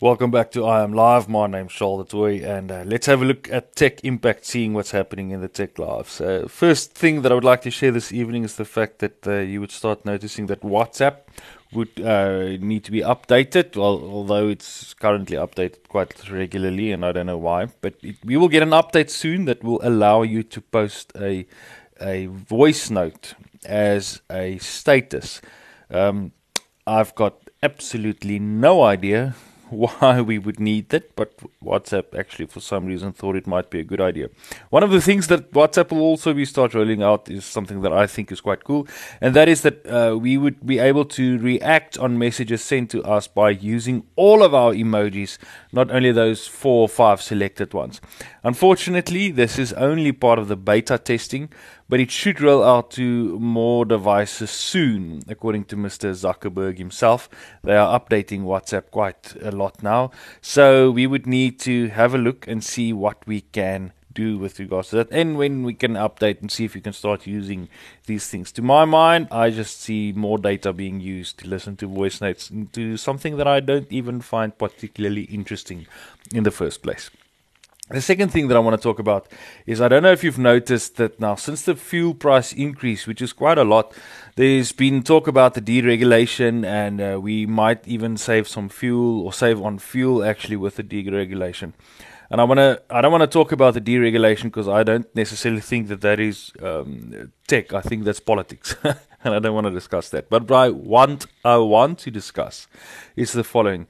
Welcome back to I Am Live. My name's Charles Toy, and uh, let's have a look at tech impact, seeing what's happening in the tech lives. Uh, first thing that I would like to share this evening is the fact that uh, you would start noticing that WhatsApp would uh, need to be updated, well, although it's currently updated quite regularly, and I don't know why. But it, we will get an update soon that will allow you to post a a voice note as a status. Um, I've got absolutely no idea why we would need that, but WhatsApp actually, for some reason, thought it might be a good idea. One of the things that WhatsApp will also be start rolling out is something that I think is quite cool, and that is that uh, we would be able to react on messages sent to us by using all of our emojis, not only those four or five selected ones. Unfortunately, this is only part of the beta testing, but it should roll out to more devices soon, according to Mr. Zuckerberg himself. They are updating WhatsApp quite a lot now, so we would need to have a look and see what we can do with regards to that and when we can update and see if we can start using these things. To my mind, I just see more data being used to listen to voice notes into something that I don't even find particularly interesting in the first place. The second thing that I want to talk about is I don't know if you've noticed that now, since the fuel price increase, which is quite a lot, there's been talk about the deregulation, and uh, we might even save some fuel or save on fuel actually with the deregulation. And I want to I don't want to talk about the deregulation because I don't necessarily think that that is um, tech. I think that's politics, and I don't want to discuss that. But what I want I want to discuss is the following.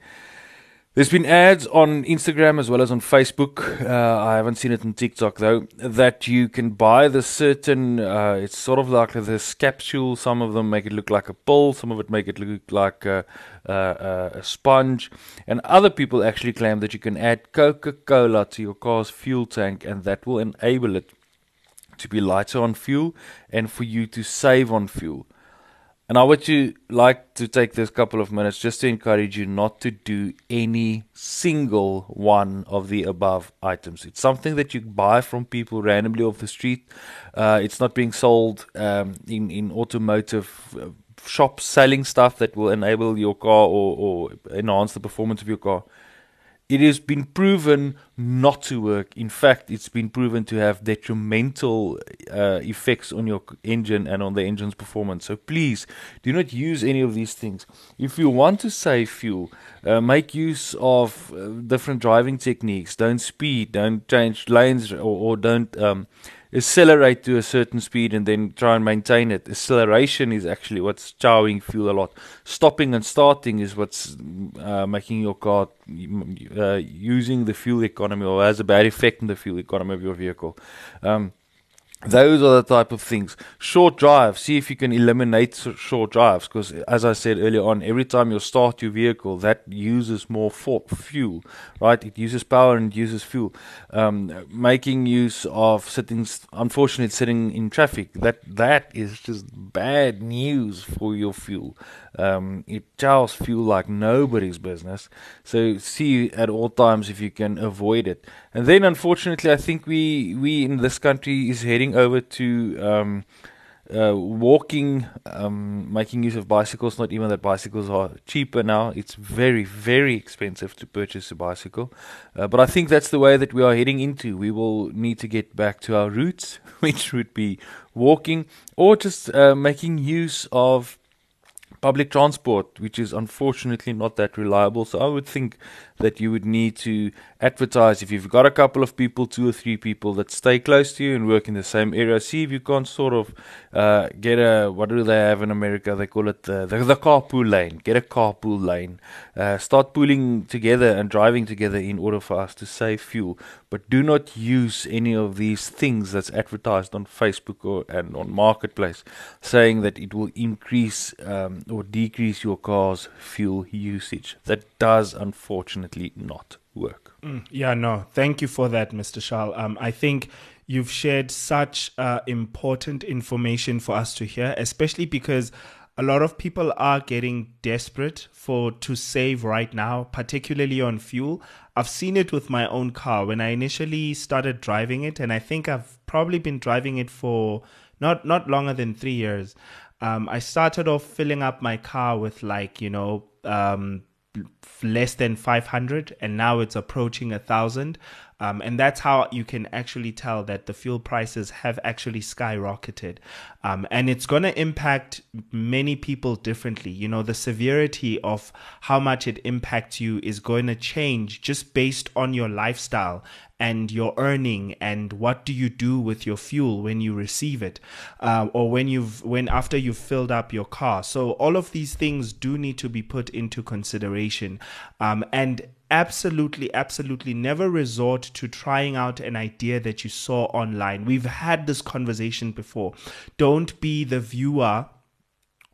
There's been ads on Instagram as well as on Facebook. Uh, I haven't seen it on TikTok though. That you can buy the certain. Uh, it's sort of like this capsule. Some of them make it look like a pill. Some of it make it look like a, a, a sponge. And other people actually claim that you can add Coca-Cola to your car's fuel tank, and that will enable it to be lighter on fuel and for you to save on fuel. And I would you like to take this couple of minutes just to encourage you not to do any single one of the above items. It's something that you buy from people randomly off the street. Uh, it's not being sold um, in in automotive. Uh, shops selling stuff that will enable your car or, or enhance the performance of your car it has been proven not to work. In fact, it's been proven to have detrimental uh, effects on your engine and on the engine's performance. So please do not use any of these things. If you want to save fuel, uh, make use of uh, different driving techniques. Don't speed, don't change lanes, or, or don't. Um, accelerate to a certain speed and then try and maintain it. Acceleration is actually what's chowing fuel a lot. Stopping and starting is what's uh, making your car uh, using the fuel economy or has a bad effect on the fuel economy of your vehicle. Um, those are the type of things. Short drives. See if you can eliminate short drives because, as I said earlier on, every time you start your vehicle, that uses more fuel, right? It uses power and it uses fuel. Um, making use of sitting, unfortunately, sitting in traffic. That that is just bad news for your fuel. Um, it chows fuel like nobody's business. So see at all times if you can avoid it. And then, unfortunately, I think we we in this country is heading over to um, uh, walking, um, making use of bicycles. Not even that bicycles are cheaper now. It's very very expensive to purchase a bicycle. Uh, but I think that's the way that we are heading into. We will need to get back to our roots, which would be walking or just uh, making use of public transport, which is unfortunately not that reliable. So I would think that you would need to advertise if you've got a couple of people, two or three people that stay close to you and work in the same area. See if you can't sort of uh, get a what do they have in America? They call it the, the, the carpool lane. Get a carpool lane. Uh, start pooling together and driving together in order for us to save fuel. But do not use any of these things that's advertised on Facebook or and on Marketplace, saying that it will increase um, or decrease your car's fuel usage. That does unfortunately not work. Mm, yeah, no. Thank you for that, Mr. Shal. Um, I think you've shared such uh, important information for us to hear, especially because a lot of people are getting desperate for to save right now, particularly on fuel. I've seen it with my own car when I initially started driving it, and I think I've probably been driving it for not not longer than three years. Um, I started off filling up my car with like you know um, less than 500 and now it's approaching a thousand um, and that's how you can actually tell that the fuel prices have actually skyrocketed. Um, and it's going to impact many people differently. You know, the severity of how much it impacts you is going to change just based on your lifestyle and your earning and what do you do with your fuel when you receive it uh, or when you've when after you've filled up your car so all of these things do need to be put into consideration um, and absolutely, absolutely never resort to trying out an idea that you saw online. We've had this conversation before. Don't be the viewer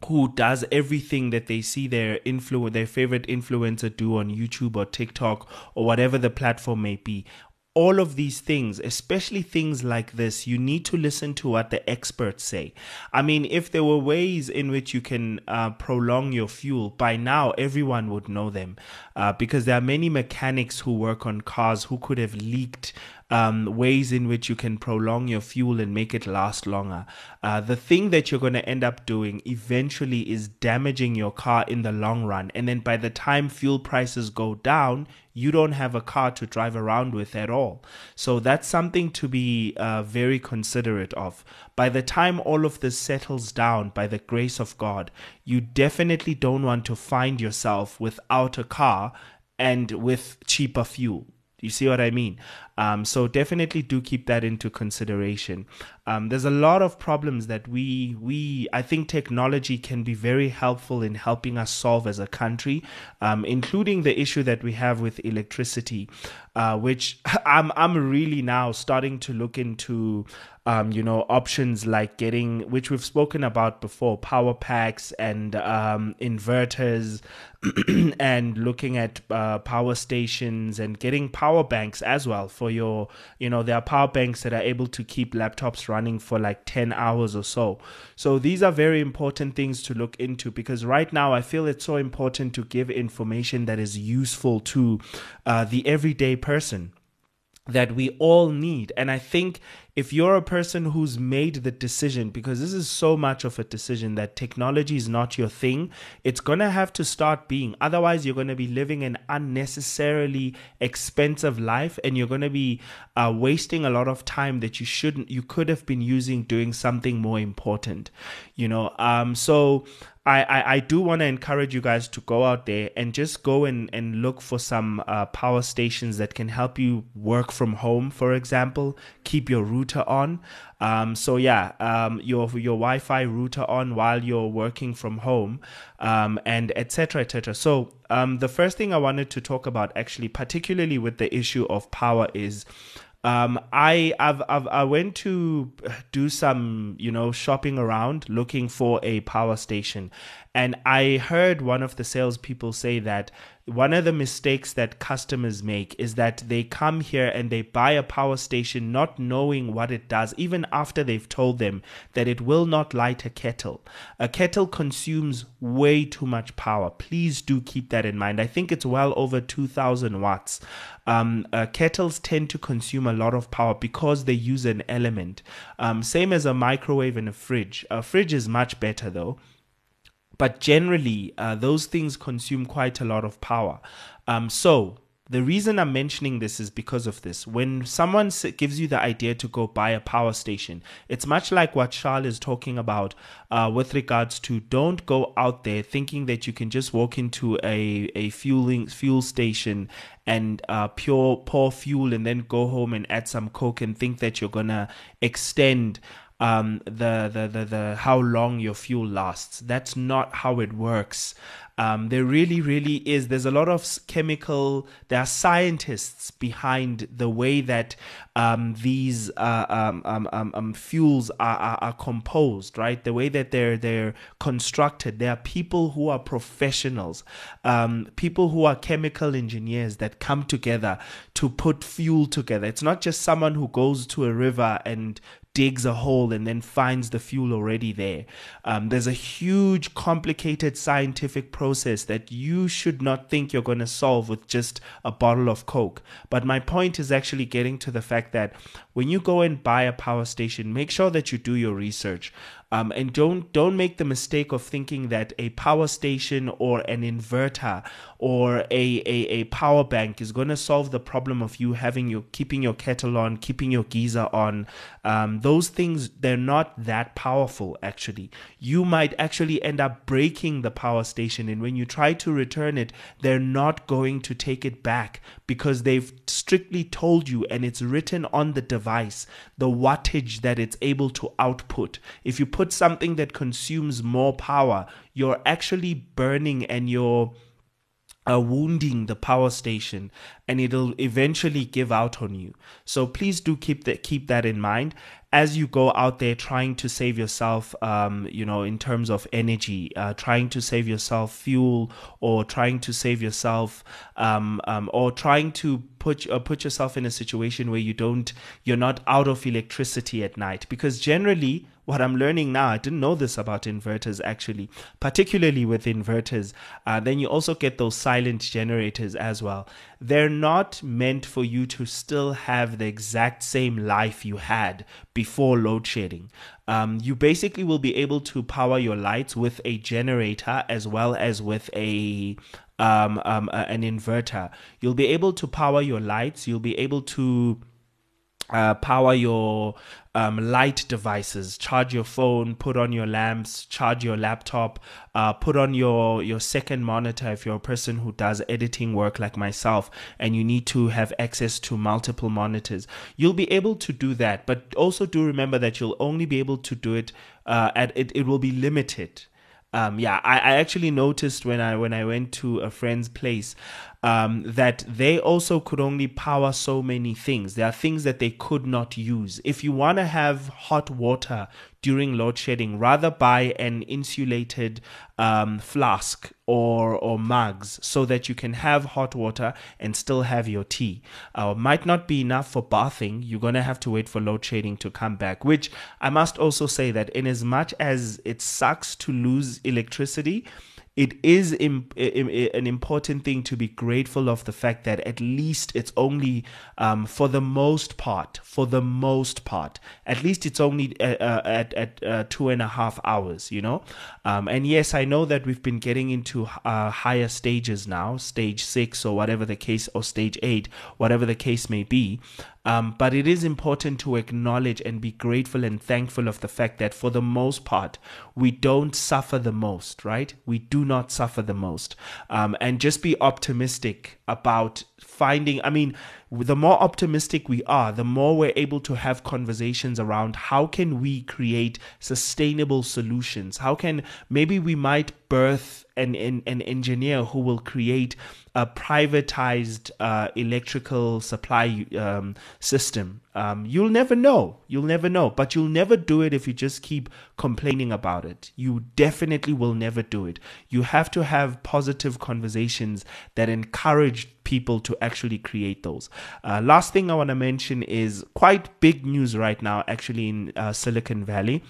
who does everything that they see their influ- their favorite influencer do on YouTube or TikTok or whatever the platform may be all of these things, especially things like this, you need to listen to what the experts say. I mean, if there were ways in which you can uh, prolong your fuel, by now everyone would know them uh, because there are many mechanics who work on cars who could have leaked um, ways in which you can prolong your fuel and make it last longer. Uh, the thing that you're going to end up doing eventually is damaging your car in the long run. And then by the time fuel prices go down, you don't have a car to drive around with at all. So that's something to be uh, very considerate of. By the time all of this settles down, by the grace of God, you definitely don't want to find yourself without a car and with cheaper fuel. You see what I mean? Um, so definitely do keep that into consideration. Um, there's a lot of problems that we we I think technology can be very helpful in helping us solve as a country, um, including the issue that we have with electricity, uh, which I'm I'm really now starting to look into. Um, you know, options like getting, which we've spoken about before, power packs and um, inverters, and looking at uh, power stations and getting power banks as well for your, you know, there are power banks that are able to keep laptops running for like 10 hours or so. So these are very important things to look into because right now I feel it's so important to give information that is useful to uh, the everyday person that we all need. And I think if you're a person who's made the decision, because this is so much of a decision that technology is not your thing, it's going to have to start being. Otherwise, you're going to be living an unnecessarily expensive life and you're going to be uh, wasting a lot of time that you shouldn't, you could have been using doing something more important, you know? Um, so, I, I, I do want to encourage you guys to go out there and just go and, and look for some uh, power stations that can help you work from home, for example, keep your router on. Um, so yeah, um, your your Wi-Fi router on while you're working from home, um, and etc. etc. So um, the first thing I wanted to talk about, actually, particularly with the issue of power, is um, I I've, I've, i went to do some you know shopping around looking for a power station, and I heard one of the salespeople say that one of the mistakes that customers make is that they come here and they buy a power station not knowing what it does, even after they've told them that it will not light a kettle. A kettle consumes way too much power. Please do keep that in mind. I think it's well over 2000 watts. Um, uh, kettles tend to consume a lot of power because they use an element. Um, same as a microwave and a fridge. A fridge is much better though but generally, uh, those things consume quite a lot of power. Um, so, the reason I'm mentioning this is because of this. When someone gives you the idea to go buy a power station, it's much like what Charles is talking about uh, with regards to don't go out there thinking that you can just walk into a, a fueling fuel station and uh, pure pour fuel and then go home and add some coke and think that you're gonna extend um, the, the, the, the, how long your fuel lasts. That's not how it works. Um, there really, really is. There's a lot of chemical, there are scientists behind the way that um, these uh, um, um, um, fuels are, are, are, composed, right? The way that they're, they're constructed. There are people who are professionals, people who are chemical engineers that come together to put fuel together. It's not just someone who goes to a river and digs a hole and then finds the fuel already there. Um, there's a huge, complicated scientific process that you should not think you're going to solve with just a bottle of Coke. But my point is actually getting to the fact that when you go and buy a power station, make sure that you do your research. Um, and don't don't make the mistake of thinking that a power station or an inverter or a, a, a power bank is going to solve the problem of you having your keeping your kettle on, keeping your geyser on. Um, those things they're not that powerful actually. You might actually end up breaking the power station, and when you try to return it, they're not going to take it back because they've strictly told you, and it's written on the device the wattage that it's able to output. If you put something that consumes more power, you're actually burning and you're uh, wounding the power station and it'll eventually give out on you. So please do keep that keep that in mind as you go out there trying to save yourself um, you know in terms of energy uh, trying to save yourself fuel or trying to save yourself um, um, or trying to put uh, put yourself in a situation where you don't you're not out of electricity at night. Because generally what I'm learning now, I didn't know this about inverters actually, particularly with inverters. Uh, then you also get those silent generators as well. They're not meant for you to still have the exact same life you had before load shedding. Um, you basically will be able to power your lights with a generator as well as with a um, um, an inverter. You'll be able to power your lights. You'll be able to uh, power your um, light devices, charge your phone, put on your lamps, charge your laptop, uh, put on your, your second monitor if you're a person who does editing work like myself and you need to have access to multiple monitors. You'll be able to do that, but also do remember that you'll only be able to do it uh, at it, it will be limited. Um, yeah, I, I actually noticed when I when I went to a friend's place um, that they also could only power so many things. There are things that they could not use. If you want to have hot water during load shedding, rather buy an insulated um, flask or or mugs so that you can have hot water and still have your tea. Uh, might not be enough for bathing. You're gonna have to wait for load shedding to come back. Which I must also say that in as much as it sucks to lose electricity it is Im- an important thing to be grateful of the fact that at least it's only, um, for the most part, for the most part, at least it's only uh, uh, at, at uh, two and a half hours, you know? Um, and yes, I know that we've been getting into uh, higher stages now, stage six or whatever the case, or stage eight, whatever the case may be. Um, but it is important to acknowledge and be grateful and thankful of the fact that for the most part, we don't suffer the most, right? We do not suffer the most. Um, and just be optimistic about finding, I mean, the more optimistic we are, the more we're able to have conversations around how can we create sustainable solutions? How can maybe we might birth an, an, an engineer who will create a privatized uh, electrical supply um, system. Um, you'll never know. You'll never know. But you'll never do it if you just keep complaining about it. You definitely will never do it. You have to have positive conversations that encourage people to actually create those. Uh, last thing I want to mention is quite big news right now, actually, in uh, Silicon Valley.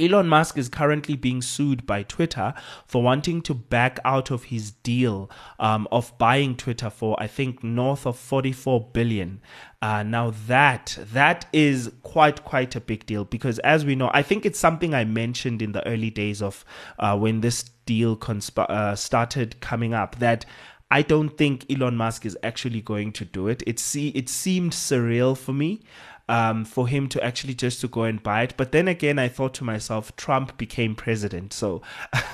Elon Musk is currently being sued by Twitter for wanting to back out of his deal um, of buying Twitter for, I think, north of 44 billion. Uh, now that that is quite quite a big deal because, as we know, I think it's something I mentioned in the early days of uh, when this deal consp- uh, started coming up that I don't think Elon Musk is actually going to do it. It see it seemed surreal for me. Um, for him to actually just to go and buy it. But then again, I thought to myself, Trump became president, so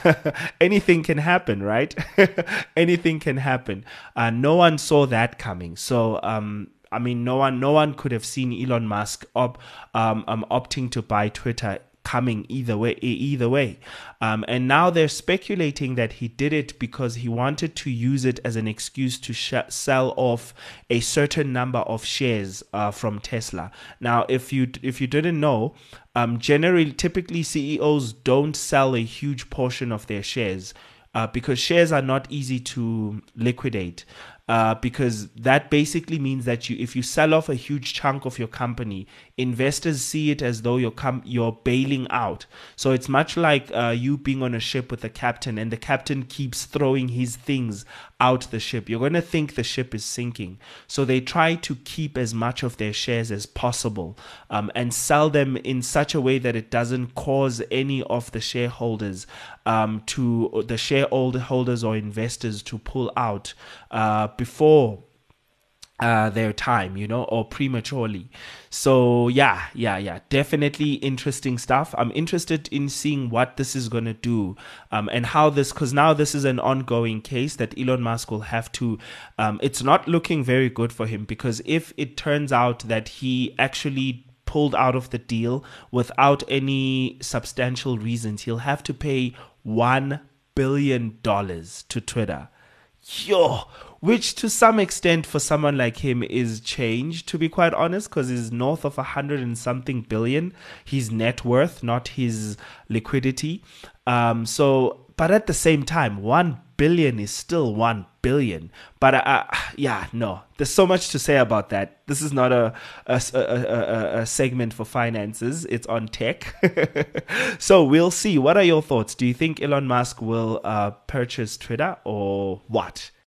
anything can happen, right? anything can happen. Uh, no one saw that coming. So um, I mean, no one, no one could have seen Elon Musk op, um, um, opting to buy Twitter coming either way either way. Um, and now they're speculating that he did it because he wanted to use it as an excuse to sh- sell off a certain number of shares uh, from tesla. Now if you if you didn't know um, generally typically ceos don't sell a huge portion of their shares uh, because shares are not easy to liquidate uh, because that basically means that you, if you sell off a huge chunk of your company, investors see it as though you're com- you're bailing out. So it's much like uh, you being on a ship with a captain, and the captain keeps throwing his things out the ship. You're going to think the ship is sinking. So they try to keep as much of their shares as possible um, and sell them in such a way that it doesn't cause any of the shareholders um, to the shareholders or investors to pull out uh, before uh, their time, you know, or prematurely. So yeah, yeah, yeah, definitely interesting stuff. I'm interested in seeing what this is gonna do, um, and how this, because now this is an ongoing case that Elon Musk will have to. Um, it's not looking very good for him because if it turns out that he actually pulled out of the deal without any substantial reasons, he'll have to pay one billion dollars to Twitter. Yo, which to some extent for someone like him is change to be quite honest because he's north of a hundred and something billion. His net worth not his liquidity. Um so but at the same time one billion is still one billion. But uh, uh yeah no. There's so much to say about that. This is not a a, a, a, a segment for finances. It's on tech. So we'll see. What are your thoughts? Do you think elon musk will uh, purchase twitter or what